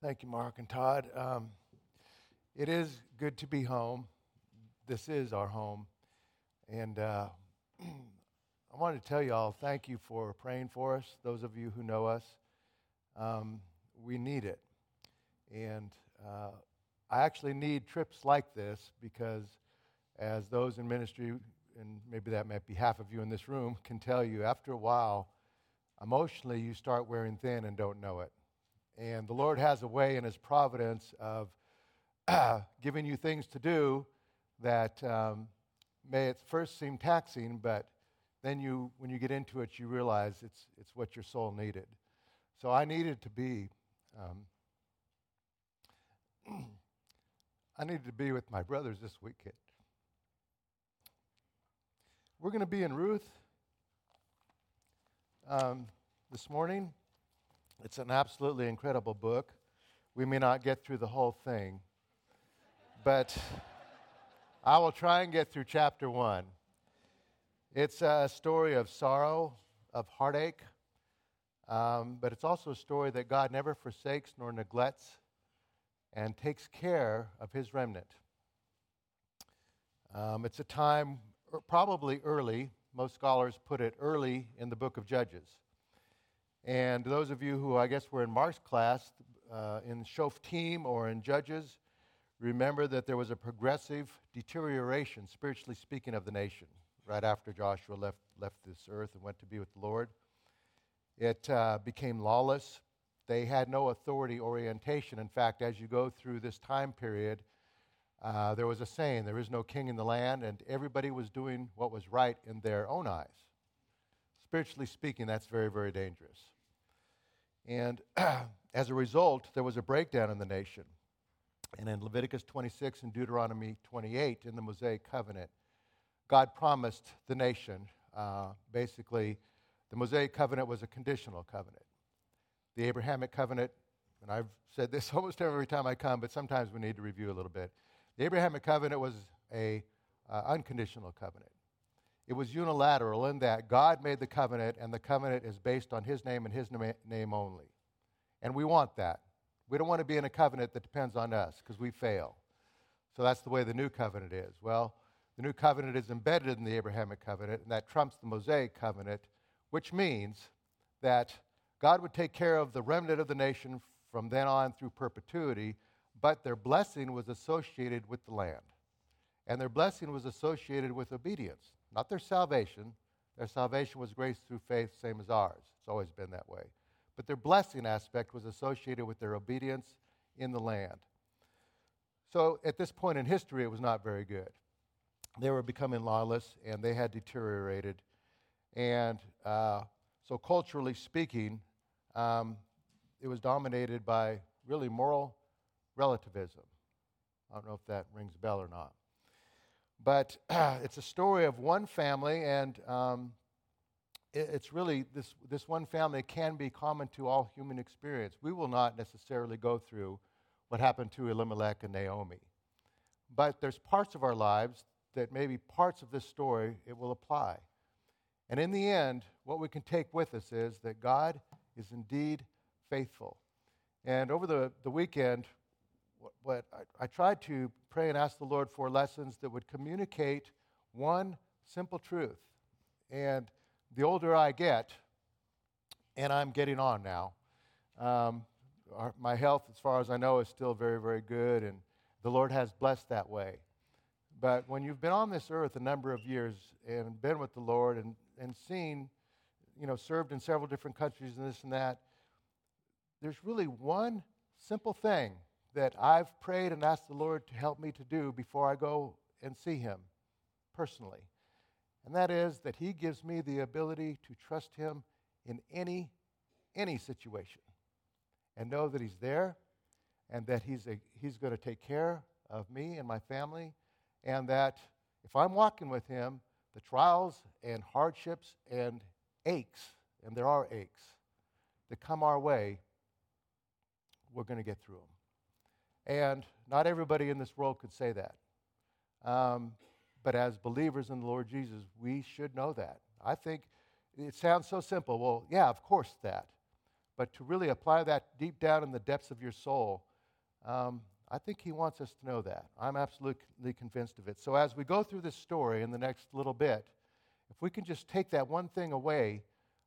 Thank you, Mark and Todd. Um, it is good to be home. This is our home. And uh, I wanted to tell you all thank you for praying for us, those of you who know us. Um, we need it. And uh, I actually need trips like this because, as those in ministry, and maybe that might be half of you in this room, can tell you, after a while, emotionally you start wearing thin and don't know it. And the Lord has a way in His providence of giving you things to do that um, may at first seem taxing, but then you, when you get into it, you realize it's, it's what your soul needed. So I needed to be, um, I needed to be with my brothers this weekend. We're going to be in Ruth um, this morning. It's an absolutely incredible book. We may not get through the whole thing, but I will try and get through chapter one. It's a story of sorrow, of heartache, um, but it's also a story that God never forsakes nor neglects and takes care of his remnant. Um, it's a time er, probably early, most scholars put it early in the book of Judges. And those of you who I guess were in Mark's class uh, in Shoftim or in Judges, remember that there was a progressive deterioration, spiritually speaking, of the nation right after Joshua left, left this earth and went to be with the Lord. It uh, became lawless. They had no authority orientation. In fact, as you go through this time period, uh, there was a saying, there is no king in the land, and everybody was doing what was right in their own eyes. Spiritually speaking, that's very, very dangerous. And as a result, there was a breakdown in the nation. And in Leviticus 26 and Deuteronomy 28, in the Mosaic covenant, God promised the nation uh, basically, the Mosaic covenant was a conditional covenant. The Abrahamic covenant, and I've said this almost every time I come, but sometimes we need to review a little bit. The Abrahamic covenant was a uh, unconditional covenant. It was unilateral in that God made the covenant, and the covenant is based on His name and His name only. And we want that. We don't want to be in a covenant that depends on us because we fail. So that's the way the new covenant is. Well, the new covenant is embedded in the Abrahamic covenant, and that trumps the Mosaic covenant, which means that God would take care of the remnant of the nation from then on through perpetuity, but their blessing was associated with the land. And their blessing was associated with obedience not their salvation. Their salvation was grace through faith, same as ours. It's always been that way. But their blessing aspect was associated with their obedience in the land. So at this point in history, it was not very good. They were becoming lawless and they had deteriorated. And uh, so, culturally speaking, um, it was dominated by really moral relativism. I don't know if that rings a bell or not. But it's a story of one family, and um, it, it's really this, this one family can be common to all human experience. We will not necessarily go through what happened to Elimelech and Naomi. But there's parts of our lives that maybe parts of this story it will apply. And in the end, what we can take with us is that God is indeed faithful. And over the, the weekend, what, I, I tried to pray and ask the Lord for lessons that would communicate one simple truth. And the older I get, and I'm getting on now, um, our, my health, as far as I know, is still very, very good, and the Lord has blessed that way. But when you've been on this earth a number of years and been with the Lord and, and seen, you know, served in several different countries and this and that, there's really one simple thing that I've prayed and asked the Lord to help me to do before I go and see Him personally. And that is that He gives me the ability to trust Him in any, any situation and know that He's there and that He's, he's going to take care of me and my family, and that if I'm walking with Him, the trials and hardships and aches, and there are aches, that come our way, we're going to get through them. And not everybody in this world could say that. Um, but as believers in the Lord Jesus, we should know that. I think it sounds so simple. Well, yeah, of course that. but to really apply that deep down in the depths of your soul, um, I think he wants us to know that. I'm absolutely convinced of it. So as we go through this story in the next little bit, if we can just take that one thing away,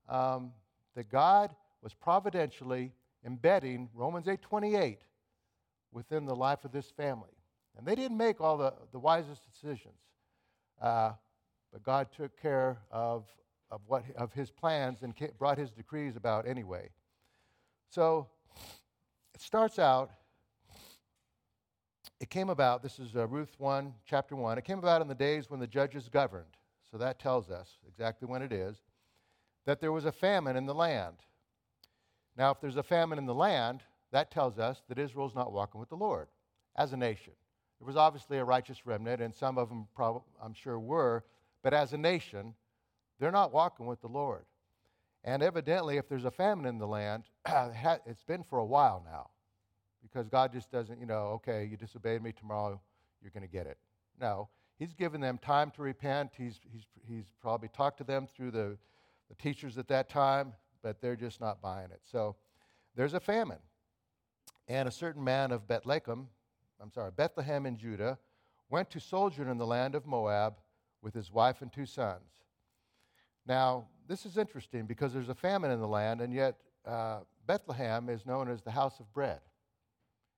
um, that God was providentially embedding Romans 8:28 within the life of this family. And they didn't make all the, the wisest decisions. Uh, but God took care of, of, what, of his plans and brought his decrees about anyway. So it starts out, it came about, this is uh, Ruth 1, chapter 1. It came about in the days when the judges governed. So that tells us exactly when it is, that there was a famine in the land. Now, if there's a famine in the land, that tells us that Israel's not walking with the Lord as a nation. There was obviously a righteous remnant, and some of them, prob- I'm sure, were, but as a nation, they're not walking with the Lord. And evidently, if there's a famine in the land, it's been for a while now. Because God just doesn't, you know, okay, you disobeyed me tomorrow, you're going to get it. No, He's given them time to repent. He's, he's, he's probably talked to them through the, the teachers at that time, but they're just not buying it. So there's a famine. And a certain man of Bethlehem, I'm sorry, Bethlehem in Judah, went to sojourn in the land of Moab with his wife and two sons. Now, this is interesting because there's a famine in the land, and yet uh, Bethlehem is known as the house of bread.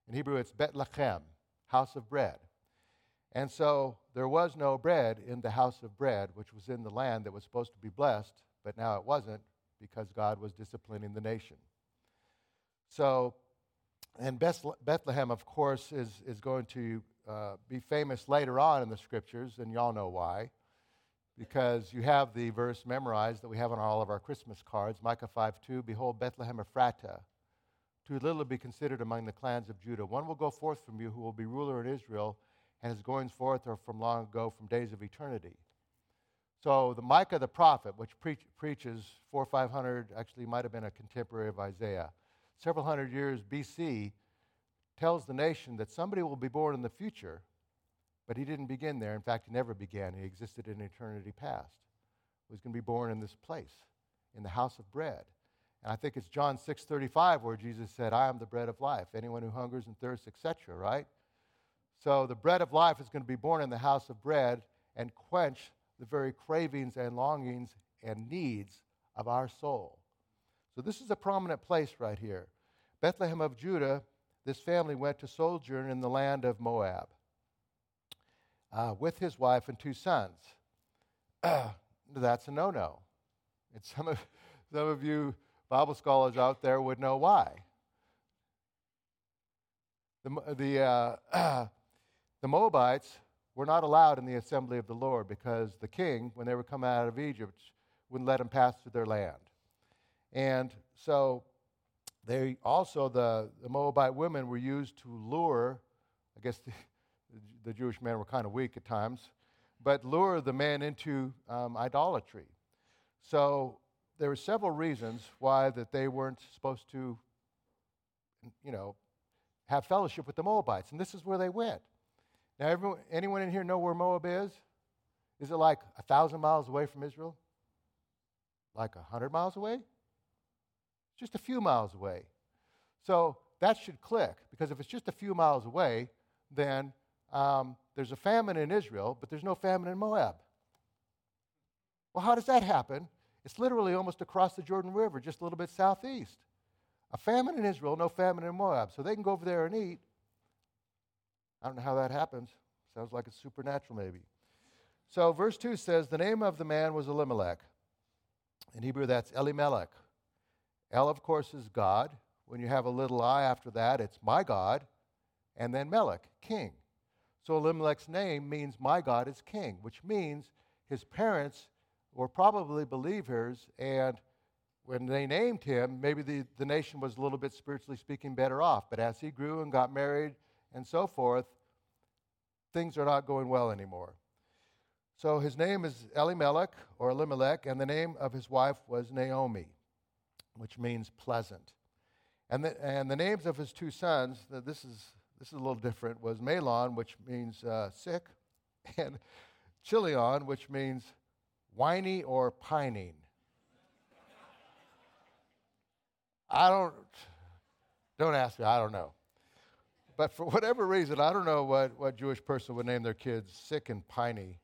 In Hebrew, it's Bethlehem, house of bread. And so there was no bread in the house of bread, which was in the land that was supposed to be blessed, but now it wasn't because God was disciplining the nation. So, and Bethlehem, of course, is, is going to uh, be famous later on in the scriptures, and y'all know why. Because you have the verse memorized that we have on all of our Christmas cards Micah 5 2 Behold, Bethlehem Ephratah, too little to be considered among the clans of Judah. One will go forth from you who will be ruler in Israel, and his goings forth are from long ago, from days of eternity. So the Micah the prophet, which pre- preaches four five hundred, actually might have been a contemporary of Isaiah, several hundred years BC, tells the nation that somebody will be born in the future, but he didn't begin there. In fact, he never began. He existed in eternity past. He was going to be born in this place, in the house of bread. And I think it's John 6:35 where Jesus said, "I am the bread of life. Anyone who hungers and thirsts, etc." Right? So the bread of life is going to be born in the house of bread and quench the very cravings and longings and needs of our soul. So this is a prominent place right here. Bethlehem of Judah this family went to sojourn in the land of Moab uh, with his wife and two sons. that's a no no. And some of, some of you Bible scholars out there would know why. The, the, uh, the Moabites were not allowed in the assembly of the Lord because the king, when they were coming out of Egypt, wouldn't let them pass through their land. And so they also, the, the Moabite women were used to lure, I guess the, the Jewish men were kind of weak at times, but lure the men into um, idolatry. So there were several reasons why that they weren't supposed to, you know, have fellowship with the Moabites. And this is where they went. Now, everyone, anyone in here know where Moab is? Is it like a thousand miles away from Israel? Like a hundred miles away? Just a few miles away. So that should click, because if it's just a few miles away, then um, there's a famine in Israel, but there's no famine in Moab. Well, how does that happen? It's literally almost across the Jordan River, just a little bit southeast. A famine in Israel, no famine in Moab. So they can go over there and eat. I don't know how that happens. Sounds like it's supernatural, maybe. So, verse 2 says, The name of the man was Elimelech. In Hebrew, that's Elimelech. El, of course, is God. When you have a little i after that, it's my God. And then Melech, king. So Elimelech's name means my God is king, which means his parents were probably believers, and when they named him, maybe the, the nation was a little bit spiritually speaking better off. But as he grew and got married and so forth, things are not going well anymore. So his name is Elimelech or Elimelech, and the name of his wife was Naomi which means pleasant. And the, and the names of his two sons, this is, this is a little different, was Mahlon, which means uh, sick, and Chilion, which means whiny or pining. I don't, don't ask me, I don't know. But for whatever reason, I don't know what, what Jewish person would name their kids sick and piney.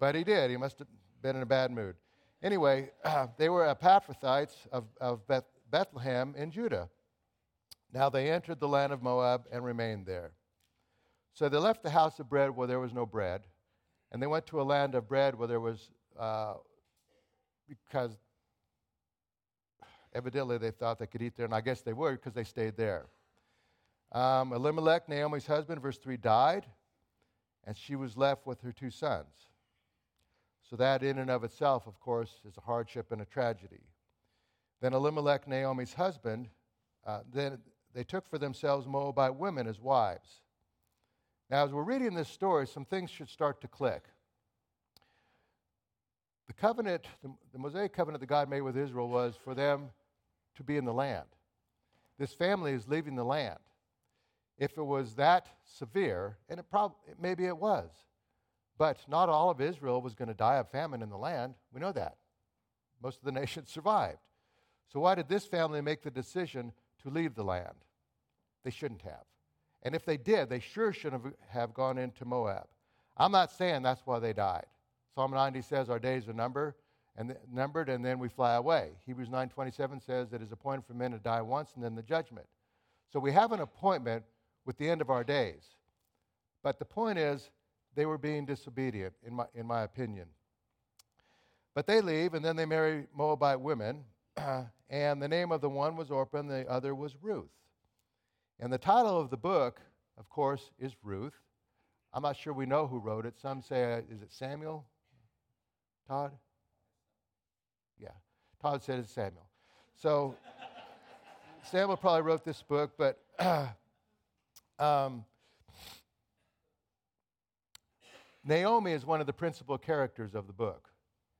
But he did. He must have been in a bad mood. Anyway, uh, they were Ephrathites of, of Beth, Bethlehem in Judah. Now they entered the land of Moab and remained there. So they left the house of bread where there was no bread, and they went to a land of bread where there was, uh, because evidently they thought they could eat there, and I guess they would because they stayed there. Um, Elimelech, Naomi's husband, verse 3, died, and she was left with her two sons. So that, in and of itself, of course, is a hardship and a tragedy. Then Elimelech, Naomi's husband, uh, then they took for themselves Moabite women as wives. Now, as we're reading this story, some things should start to click. The covenant, the, the Mosaic covenant that God made with Israel was for them to be in the land. This family is leaving the land. If it was that severe, and it prob- maybe it was, but not all of Israel was going to die of famine in the land. We know that. Most of the nation survived. So, why did this family make the decision to leave the land? They shouldn't have. And if they did, they sure shouldn't have gone into Moab. I'm not saying that's why they died. Psalm 90 says our days are numbered and numbered and then we fly away. Hebrews 9:27 says it is appointed for men to die once and then the judgment. So we have an appointment with the end of our days. But the point is they were being disobedient in my in my opinion. But they leave and then they marry Moabite women and the name of the one was Orpah and the other was Ruth. And the title of the book, of course, is Ruth. I'm not sure we know who wrote it. Some say, uh, is it Samuel? Todd? Yeah. Todd said it's Samuel. So Samuel probably wrote this book, but um, Naomi is one of the principal characters of the book.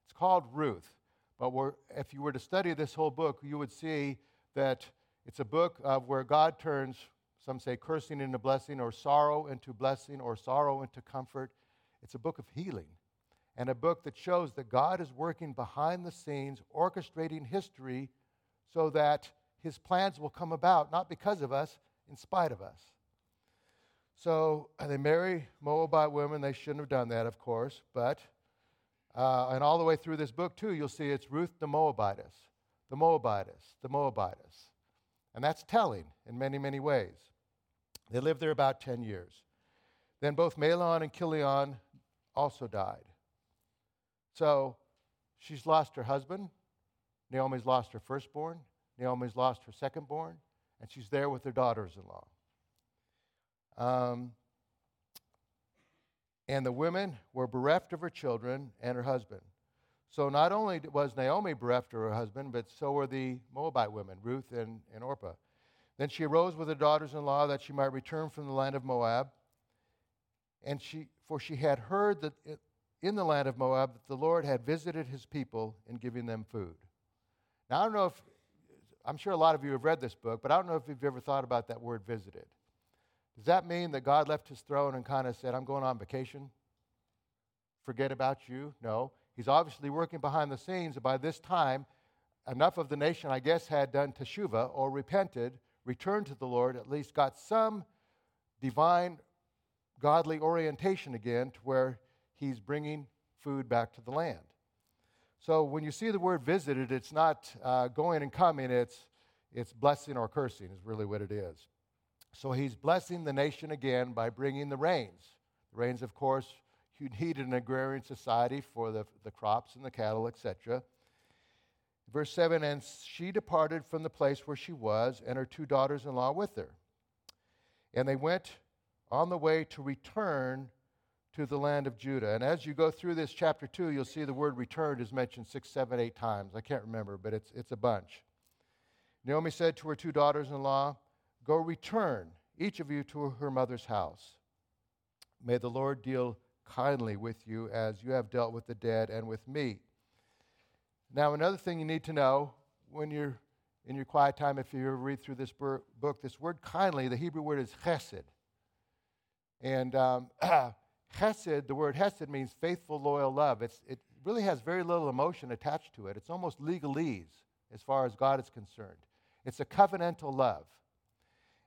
It's called Ruth. But if you were to study this whole book, you would see that it's a book of where God turns, some say, cursing into blessing, or sorrow into blessing, or sorrow into comfort. It's a book of healing, and a book that shows that God is working behind the scenes, orchestrating history so that his plans will come about, not because of us, in spite of us. So they marry Moabite women. They shouldn't have done that, of course, but, uh, and all the way through this book, too, you'll see it's Ruth the Moabitess, the Moabitess, the Moabitess. And that's telling in many, many ways. They lived there about 10 years. Then both Mahlon and Chilion also died. So she's lost her husband. Naomi's lost her firstborn. Naomi's lost her secondborn. And she's there with her daughters in law. Um, and the women were bereft of her children and her husband. So not only was Naomi bereft of her husband, but so were the Moabite women, Ruth and, and Orpah. Then she arose with her daughters in law that she might return from the land of Moab. And she, for she had heard that in the land of Moab that the Lord had visited his people in giving them food. Now, I don't know if, I'm sure a lot of you have read this book, but I don't know if you've ever thought about that word visited. Does that mean that God left his throne and kind of said, I'm going on vacation? Forget about you? No. He's obviously working behind the scenes. And by this time, enough of the nation, I guess, had done teshuva or repented, returned to the Lord, at least got some divine, godly orientation again to where he's bringing food back to the land. So when you see the word visited, it's not uh, going and coming, it's, it's blessing or cursing, is really what it is. So he's blessing the nation again by bringing the rains. The rains, of course, you need an agrarian society for the, the crops and the cattle, etc. Verse 7 And she departed from the place where she was, and her two daughters in law with her. And they went on the way to return to the land of Judah. And as you go through this chapter 2, you'll see the word returned is mentioned six, seven, eight times. I can't remember, but it's, it's a bunch. Naomi said to her two daughters in law, Go return, each of you to her mother's house. May the Lord deal kindly with you as you have dealt with the dead and with me. Now, another thing you need to know when you're in your quiet time, if you ever read through this book, this word kindly, the Hebrew word is chesed. And um, chesed, the word chesed means faithful, loyal love. It's, it really has very little emotion attached to it. It's almost legalese as far as God is concerned. It's a covenantal love.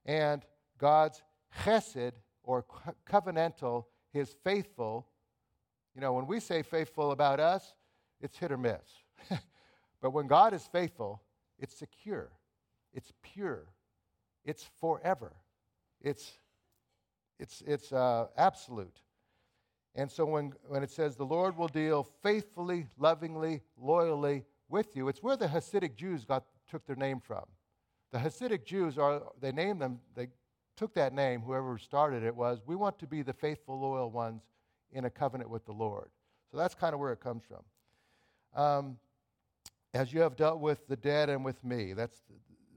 And God's chesed, or covenantal, his faithful, you know, when we say faithful about us, it's hit or miss. but when God is faithful, it's secure, it's pure, it's forever, it's, it's, it's uh, absolute. And so when, when it says the Lord will deal faithfully, lovingly, loyally with you, it's where the Hasidic Jews got, took their name from. The Hasidic Jews are, they named them, they took that name, whoever started it was, we want to be the faithful, loyal ones in a covenant with the Lord. So that's kind of where it comes from. Um, as you have dealt with the dead and with me, that's,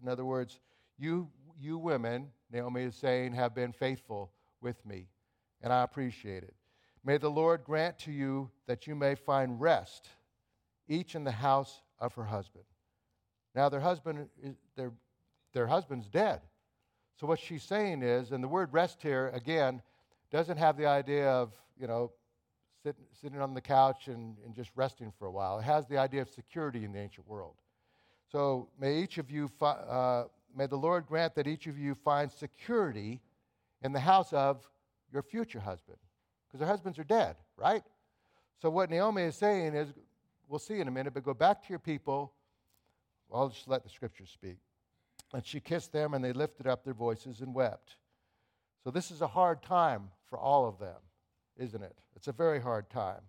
in other words, you, you women, Naomi is saying, have been faithful with me, and I appreciate it. May the Lord grant to you that you may find rest, each in the house of her husband. Now, their husband, their, their husband's dead. So, what she's saying is, and the word rest here, again, doesn't have the idea of, you know, sit, sitting on the couch and, and just resting for a while. It has the idea of security in the ancient world. So, may each of you, fi- uh, may the Lord grant that each of you find security in the house of your future husband because their husbands are dead, right? So, what Naomi is saying is, we'll see in a minute, but go back to your people. I'll just let the scriptures speak. And she kissed them, and they lifted up their voices and wept. So, this is a hard time for all of them, isn't it? It's a very hard time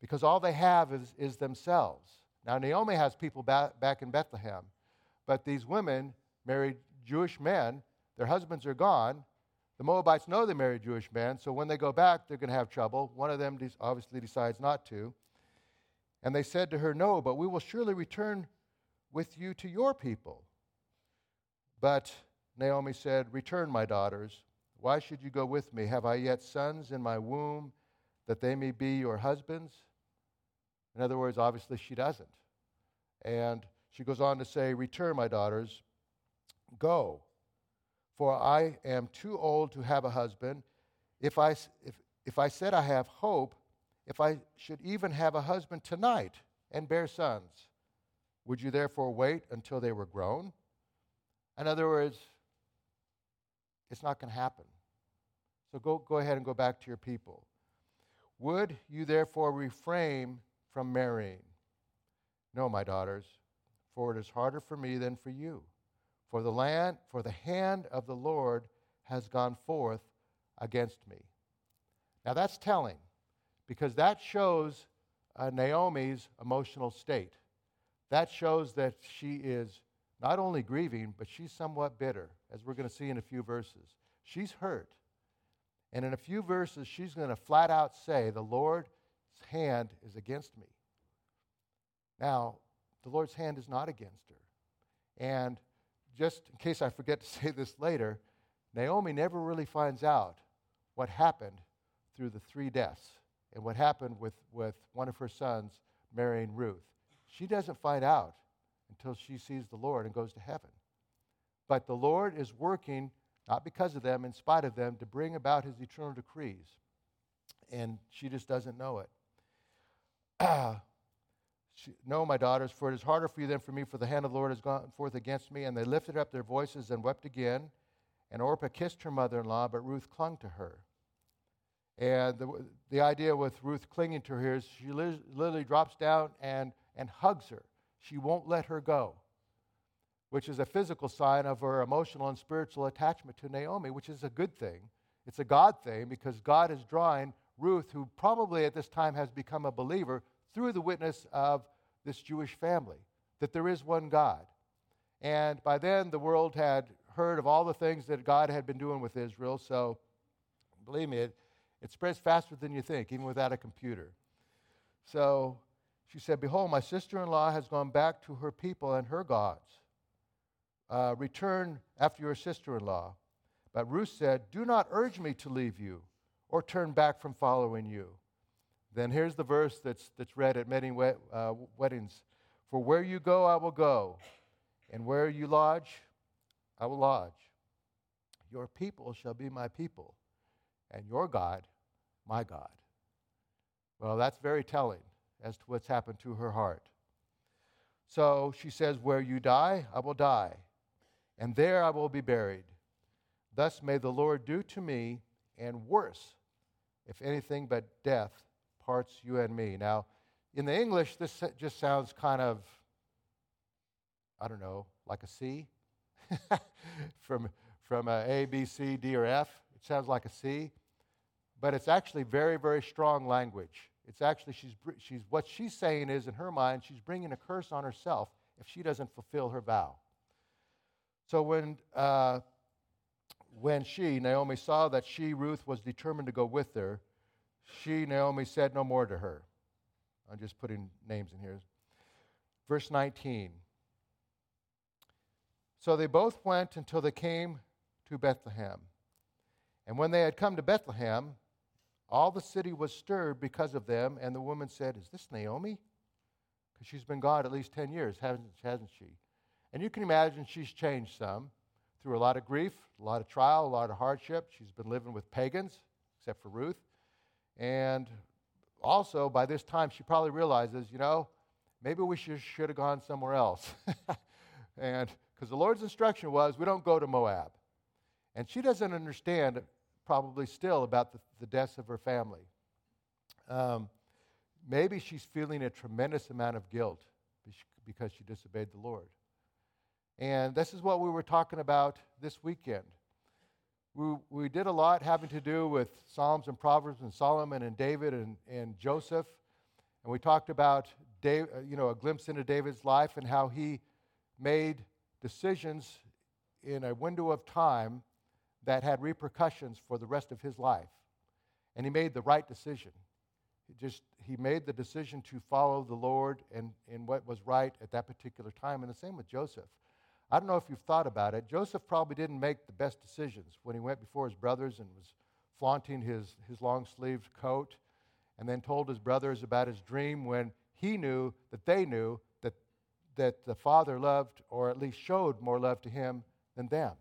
because all they have is, is themselves. Now, Naomi has people back, back in Bethlehem, but these women married Jewish men, their husbands are gone, the Moabites know they married Jewish men, so when they go back, they're going to have trouble. One of them obviously decides not to. And they said to her, No, but we will surely return with you to your people. But Naomi said, Return, my daughters. Why should you go with me? Have I yet sons in my womb that they may be your husbands? In other words, obviously she doesn't. And she goes on to say, Return, my daughters. Go for I am too old to have a husband. If I, if, if I said I have hope, if I should even have a husband tonight and bear sons, would you therefore wait until they were grown? In other words, it's not going to happen. So go, go ahead and go back to your people. Would you therefore refrain from marrying? No, my daughters, for it is harder for me than for you. For the land, for the hand of the Lord has gone forth against me. Now that's telling, because that shows uh, Naomi's emotional state. That shows that she is not only grieving, but she's somewhat bitter, as we're going to see in a few verses. She's hurt. And in a few verses, she's going to flat out say, The Lord's hand is against me. Now, the Lord's hand is not against her. And just in case I forget to say this later, Naomi never really finds out what happened through the three deaths and what happened with, with one of her sons marrying Ruth. She doesn't find out until she sees the Lord and goes to heaven. But the Lord is working, not because of them, in spite of them, to bring about his eternal decrees. And she just doesn't know it. She, no, my daughters, for it is harder for you than for me, for the hand of the Lord has gone forth against me. And they lifted up their voices and wept again. And Orpah kissed her mother in law, but Ruth clung to her. And the, the idea with Ruth clinging to her is she li- literally drops down and, and hugs her. She won't let her go, which is a physical sign of her emotional and spiritual attachment to Naomi, which is a good thing. It's a God thing because God is drawing Ruth, who probably at this time has become a believer, through the witness of this Jewish family that there is one God. And by then, the world had heard of all the things that God had been doing with Israel. So, believe me, it, it spreads faster than you think, even without a computer. So, she said, Behold, my sister in law has gone back to her people and her gods. Uh, return after your sister in law. But Ruth said, Do not urge me to leave you or turn back from following you. Then here's the verse that's, that's read at many uh, weddings For where you go, I will go, and where you lodge, I will lodge. Your people shall be my people, and your God, my God. Well, that's very telling as to what's happened to her heart. So she says, Where you die, I will die, and there I will be buried. Thus may the Lord do to me, and worse, if anything but death parts you and me. Now, in the English, this just sounds kind of, I don't know, like a C from, from a, a, B, C, D, or F. It sounds like a C, but it's actually very, very strong language. It's actually, she's, she's, what she's saying is, in her mind, she's bringing a curse on herself if she doesn't fulfill her vow. So when, uh, when she, Naomi, saw that she, Ruth, was determined to go with her, she, Naomi, said no more to her. I'm just putting names in here. Verse 19. So they both went until they came to Bethlehem. And when they had come to Bethlehem, all the city was stirred because of them, and the woman said, Is this Naomi? Because she's been gone at least 10 years, hasn't, she? And you can imagine she's changed some through a lot of grief, a lot of trial, a lot of hardship. She's been living with pagans, except for Ruth. And also, by this time, she probably realizes, you know, maybe we should, should have gone somewhere else. and because the Lord's instruction was, we don't go to Moab. And she doesn't understand, probably still, about the, the deaths of her family. Um, maybe she's feeling a tremendous amount of guilt because she disobeyed the Lord. And this is what we were talking about this weekend. We, we did a lot having to do with Psalms and Proverbs and Solomon and David and, and Joseph. And we talked about Dave, uh, you know, a glimpse into David's life and how he made decisions in a window of time that had repercussions for the rest of his life. And he made the right decision. He just he made the decision to follow the Lord and in what was right at that particular time. And the same with Joseph. I don't know if you've thought about it. Joseph probably didn't make the best decisions when he went before his brothers and was flaunting his, his long sleeved coat and then told his brothers about his dream when he knew that they knew that, that the father loved or at least showed more love to him than them.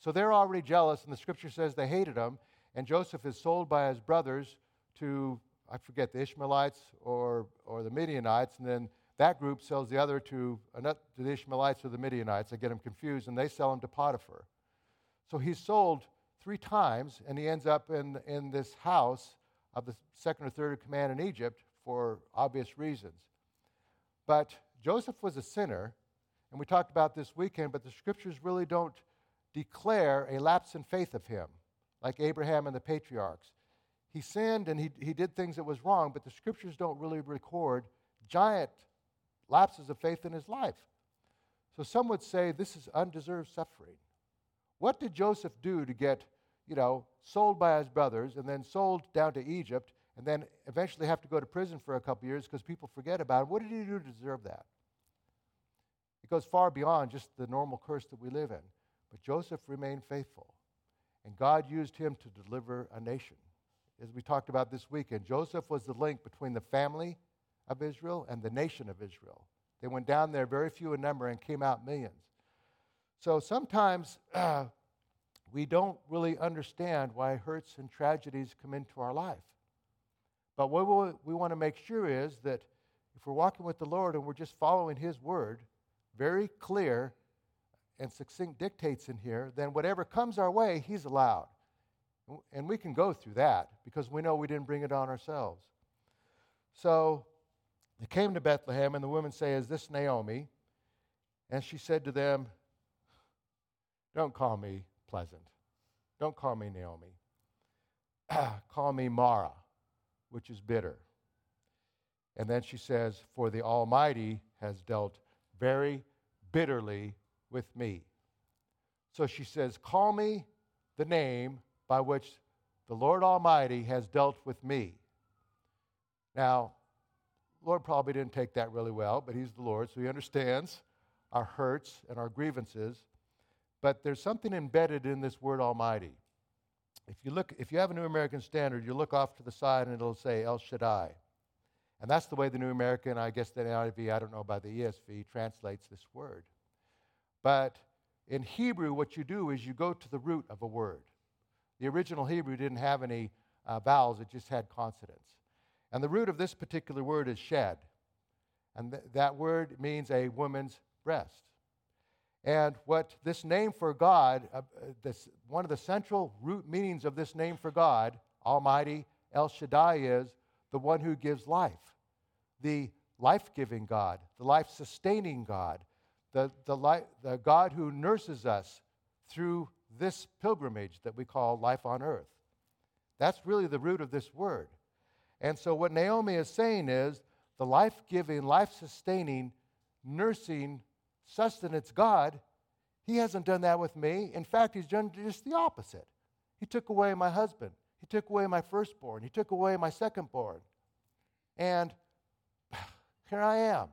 So they're already jealous, and the scripture says they hated him. And Joseph is sold by his brothers to, I forget, the Ishmaelites or, or the Midianites, and then that group sells the other to, to the Ishmaelites or the Midianites. I get them confused, and they sell him to Potiphar. So he's sold three times, and he ends up in, in this house of the second or third command in Egypt for obvious reasons. But Joseph was a sinner, and we talked about this weekend, but the scriptures really don't declare a lapse in faith of him, like Abraham and the patriarchs. He sinned and he, he did things that was wrong, but the scriptures don't really record giant lapses of faith in his life. So some would say this is undeserved suffering. What did Joseph do to get, you know, sold by his brothers and then sold down to Egypt and then eventually have to go to prison for a couple years because people forget about him? What did he do to deserve that? It goes far beyond just the normal curse that we live in. But Joseph remained faithful, and God used him to deliver a nation. As we talked about this weekend, Joseph was the link between the family of Israel and the nation of Israel. They went down there, very few in number, and came out millions. So sometimes uh, we don't really understand why hurts and tragedies come into our life. But what we, we want to make sure is that if we're walking with the Lord and we're just following His word, very clear and succinct dictates in here, then whatever comes our way, He's allowed. And we can go through that because we know we didn't bring it on ourselves. So they came to Bethlehem, and the women say, Is this Naomi? And she said to them, Don't call me pleasant. Don't call me Naomi. call me Mara, which is bitter. And then she says, For the Almighty has dealt very bitterly with me. So she says, Call me the name by which the Lord Almighty has dealt with me. Now, Lord probably didn't take that really well, but He's the Lord, so He understands our hurts and our grievances. But there's something embedded in this word Almighty. If you look, if you have a New American Standard, you look off to the side and it'll say El Shaddai. And that's the way the New American, I guess the NIV, I don't know about the ESV, translates this word. But in Hebrew, what you do is you go to the root of a word. The original Hebrew didn't have any uh, vowels, it just had consonants. And the root of this particular word is shed. And th- that word means a woman's breast. And what this name for God, uh, this, one of the central root meanings of this name for God, Almighty El Shaddai, is the one who gives life, the life giving God, the life sustaining God, the, the, li- the God who nurses us through this pilgrimage that we call life on earth. That's really the root of this word. And so, what Naomi is saying is the life giving, life sustaining, nursing, sustenance God, He hasn't done that with me. In fact, He's done just the opposite. He took away my husband, He took away my firstborn, He took away my secondborn. And here I am.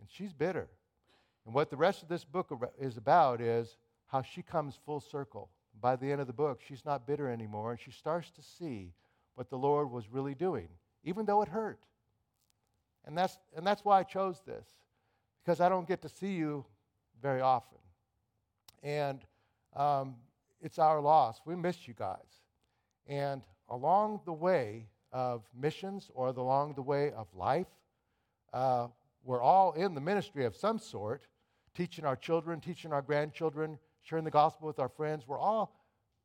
And she's bitter. And what the rest of this book is about is how she comes full circle. By the end of the book, she's not bitter anymore, and she starts to see what the Lord was really doing, even though it hurt. And that's, and that's why I chose this, because I don't get to see you very often. And um, it's our loss. We miss you guys. And along the way of missions or along the way of life, uh, we're all in the ministry of some sort, teaching our children, teaching our grandchildren, sharing the gospel with our friends. We're all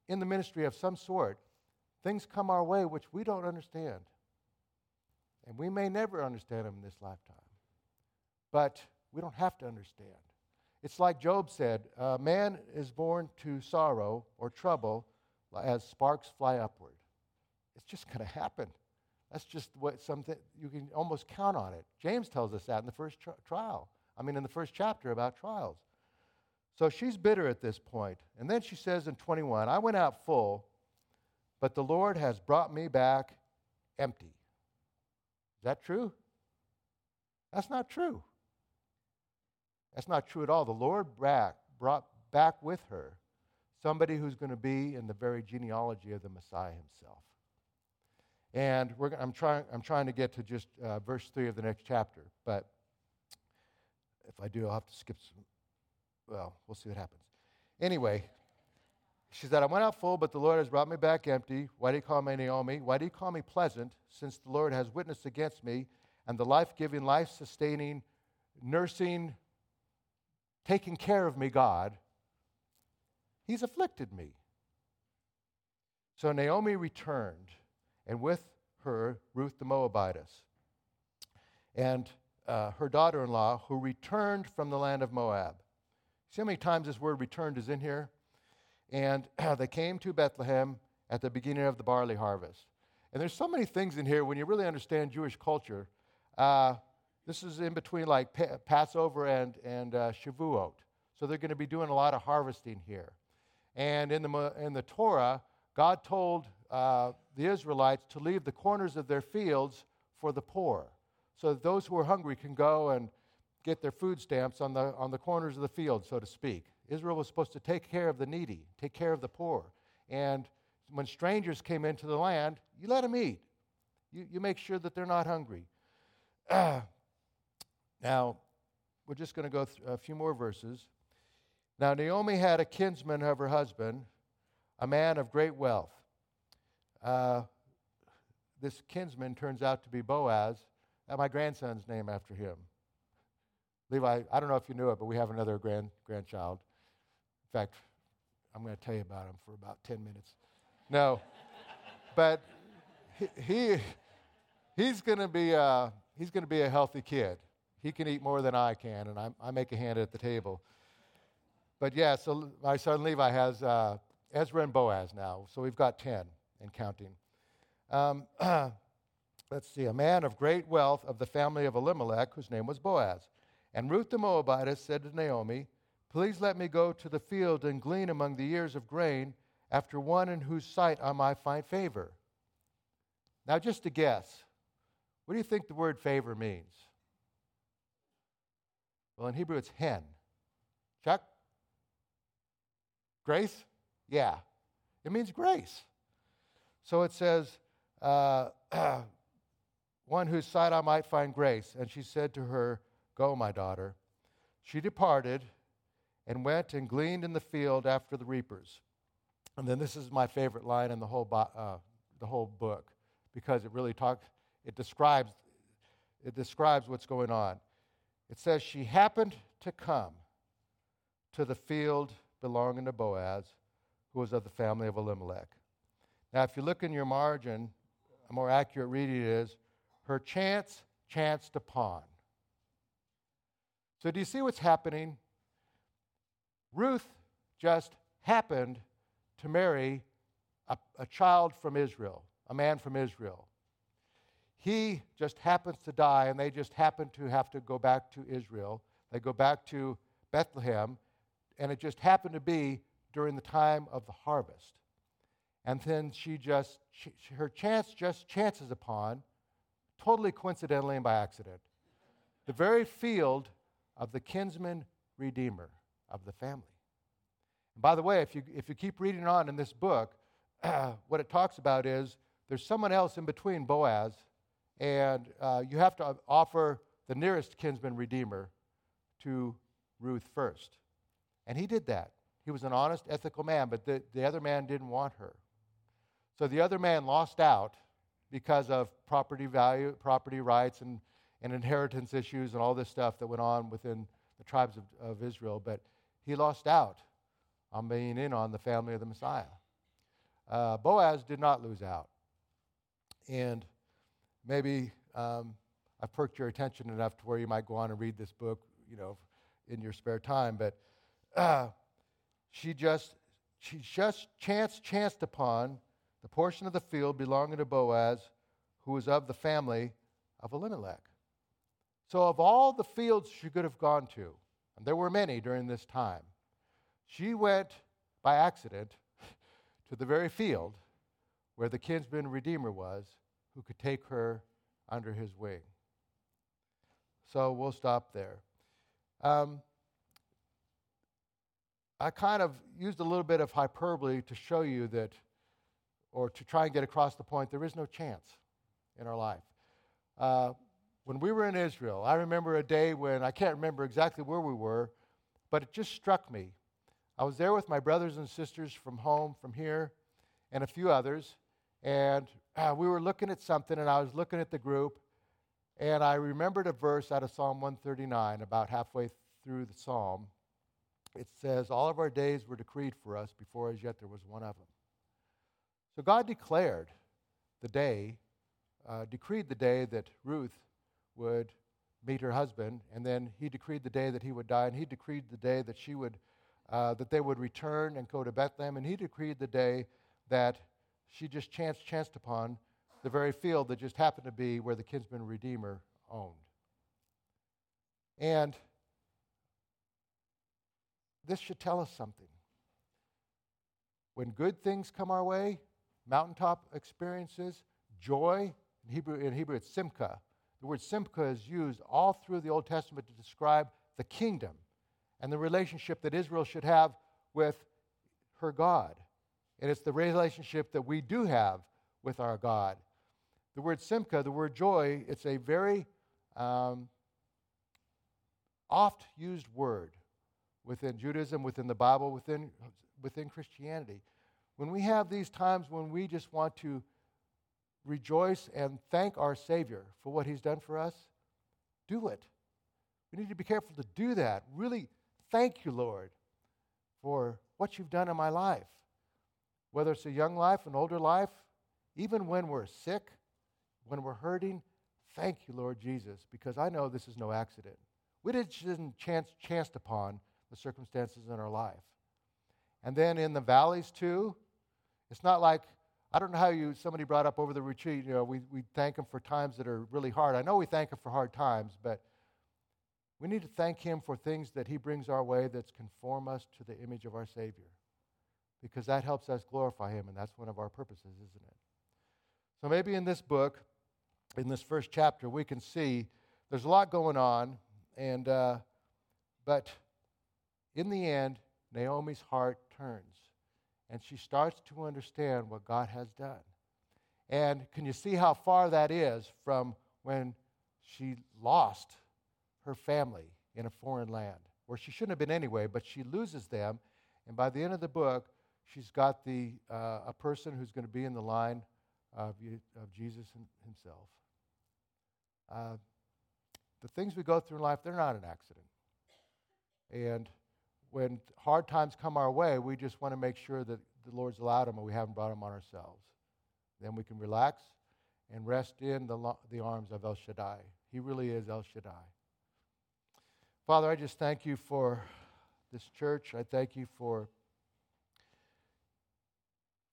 in the ministry of some sort. Things come our way which we don't understand. And we may never understand them in this lifetime. But we don't have to understand. It's like Job said a man is born to sorrow or trouble as sparks fly upward. It's just going to happen. That's just what something you can almost count on it. James tells us that in the first tri- trial. I mean, in the first chapter about trials. So she's bitter at this point. And then she says in 21, I went out full, but the Lord has brought me back empty. Is that true? That's not true. That's not true at all. The Lord back, brought back with her somebody who's going to be in the very genealogy of the Messiah himself. And I'm, trying, I'm trying to get to just uh, verse 3 of the next chapter, but if I do, I'll have to skip some. Well, we'll see what happens. Anyway, she said, I went out full, but the Lord has brought me back empty. Why do you call me Naomi? Why do you call me pleasant, since the Lord has witnessed against me and the life giving, life sustaining, nursing, taking care of me God? He's afflicted me. So Naomi returned and with her Ruth the Moabitess, and uh, her daughter in law, who returned from the land of Moab. See how many times this word returned is in here? And they came to Bethlehem at the beginning of the barley harvest. And there's so many things in here when you really understand Jewish culture. Uh, this is in between like pa- Passover and, and uh, Shavuot. So they're going to be doing a lot of harvesting here. And in the, in the Torah, God told uh, the Israelites to leave the corners of their fields for the poor, so that those who are hungry can go and get their food stamps on the, on the corners of the field, so to speak. Israel was supposed to take care of the needy, take care of the poor. And when strangers came into the land, you let them eat. You, you make sure that they're not hungry. now, we're just going to go through a few more verses. Now, Naomi had a kinsman of her husband, a man of great wealth. Uh, this kinsman turns out to be Boaz, and my grandson's name after him. Levi, I don't know if you knew it, but we have another grand, grandchild. In fact, I'm going to tell you about him for about 10 minutes. No, but he, he he's going to be a, he's going to be a healthy kid. He can eat more than I can, and I, I make a hand at the table. But yeah, so my son Levi has uh, Ezra and Boaz now, so we've got 10 and counting. Um, let's see, a man of great wealth of the family of Elimelech, whose name was Boaz. And Ruth the Moabitess said to Naomi, Please let me go to the field and glean among the ears of grain after one in whose sight I might find favor. Now, just a guess, what do you think the word favor means? Well, in Hebrew, it's hen. Chuck? Grace? Yeah. It means grace. So it says, uh, one whose sight I might find grace. And she said to her, Go, my daughter. She departed and went and gleaned in the field after the reapers. And then this is my favorite line in the whole, uh, the whole book because it really talks, it describes, it describes what's going on. It says, She happened to come to the field belonging to Boaz, who was of the family of Elimelech. Now, if you look in your margin, a more accurate reading is, her chance chanced upon. So, do you see what's happening? Ruth just happened to marry a, a, child from Israel, a man from Israel. He just happens to die, and they just happen to have to go back to Israel. They go back to Bethlehem, and it just happened to be during the time of the harvest. And then she just, she, her chance just chances upon, totally coincidentally and by accident, the very field of the kinsman redeemer of the family. And by the way, if you, if you keep reading on in this book, what it talks about is there's someone else in between Boaz, and uh, you have to offer the nearest kinsman redeemer to Ruth first. And he did that. He was an honest, ethical man, but the, the other man didn't want her. So the other man lost out because of property value, property rights, and, and inheritance issues, and all this stuff that went on within the tribes of, of Israel. But he lost out on being in on the family of the Messiah. Uh, Boaz did not lose out. And maybe um, I've perked your attention enough to where you might go on and read this book, you know, in your spare time. But uh, she just she just chanced chanced upon the portion of the field belonging to Boaz, who was of the family of Elimelech. So, of all the fields she could have gone to, and there were many during this time, she went by accident to the very field where the kinsman redeemer was, who could take her under his wing. So we'll stop there. Um, I kind of used a little bit of hyperbole to show you that, or to try and get across the point, there is no chance in our life. Uh, when we were in Israel, I remember a day when I can't remember exactly where we were, but it just struck me. I was there with my brothers and sisters from home, from here, and a few others, and uh, we were looking at something, and I was looking at the group, and I remembered a verse out of Psalm 139 about halfway through the psalm it says, All of our days were decreed for us before as yet there was one of them. So God declared the day, uh, decreed the day that Ruth would meet her husband, and then he decreed the day that he would die, and he decreed the day that she would, uh, that they would return and go to Bethlehem, and he decreed the day that she just chanced, chanced upon the very field that just happened to be where the kinsman redeemer owned. And this should tell us something. When good things come our way, mountaintop experiences, joy, in Hebrew, in Hebrew it's simcha. The word simcha is used all through the Old Testament to describe the kingdom and the relationship that Israel should have with her God. And it's the relationship that we do have with our God. The word simcha, the word joy, it's a very um, oft used word within Judaism, within the Bible, within, within Christianity. When we have these times when we just want to rejoice and thank our Savior for what He's done for us, do it. We need to be careful to do that. Really thank you, Lord, for what you've done in my life. Whether it's a young life, an older life, even when we're sick, when we're hurting, thank you, Lord Jesus, because I know this is no accident. We didn't chance chanced upon the circumstances in our life. And then in the valleys too, it's not like I don't know how you somebody brought up over the retreat, you know, we, we thank him for times that are really hard. I know we thank him for hard times, but we need to thank him for things that he brings our way that conform us to the image of our Savior. Because that helps us glorify him, and that's one of our purposes, isn't it? So maybe in this book, in this first chapter, we can see there's a lot going on, and uh, but in the end, Naomi's heart turns and she starts to understand what God has done. And can you see how far that is from when she lost her family in a foreign land, where she shouldn't have been anyway, but she loses them. And by the end of the book, she's got the, uh, a person who's going to be in the line of, of Jesus himself. Uh, the things we go through in life, they're not an accident. And when hard times come our way, we just want to make sure that the Lord's allowed them and we haven't brought them on ourselves. Then we can relax and rest in the, the arms of El Shaddai. He really is El Shaddai. Father, I just thank you for this church. I thank you for,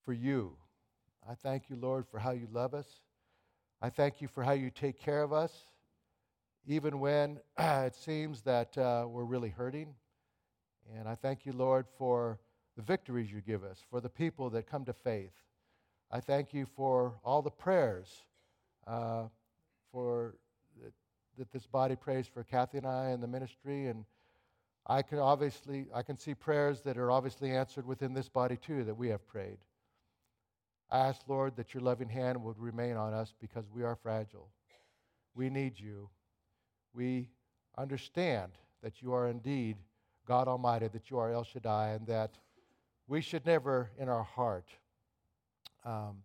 for you. I thank you, Lord, for how you love us. I thank you for how you take care of us, even when it seems that uh, we're really hurting. And I thank you, Lord, for the victories you give us, for the people that come to faith. I thank you for all the prayers uh, for that this body prays for Kathy and I and the ministry. And I can obviously, I can see prayers that are obviously answered within this body too that we have prayed. I ask, Lord, that your loving hand would remain on us because we are fragile. We need you. We understand that you are indeed God Almighty, that you are El Shaddai, and that we should never in our heart um,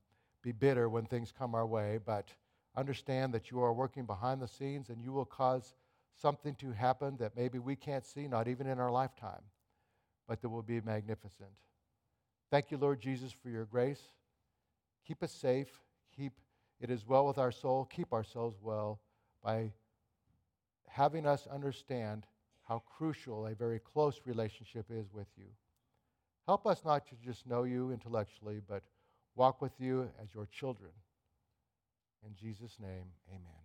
be bitter when things come our way, but understand that you are working behind the scenes and you will cause something to happen that maybe we can't see, not even in our lifetime, but that will be magnificent. Thank you, Lord Jesus, for your grace. Keep us safe. Keep it is well with our soul. Keep ourselves well by having us understand how crucial a very close relationship is with you. Help us not to just know you intellectually, but walk with you as your children. In Jesus' name, amen.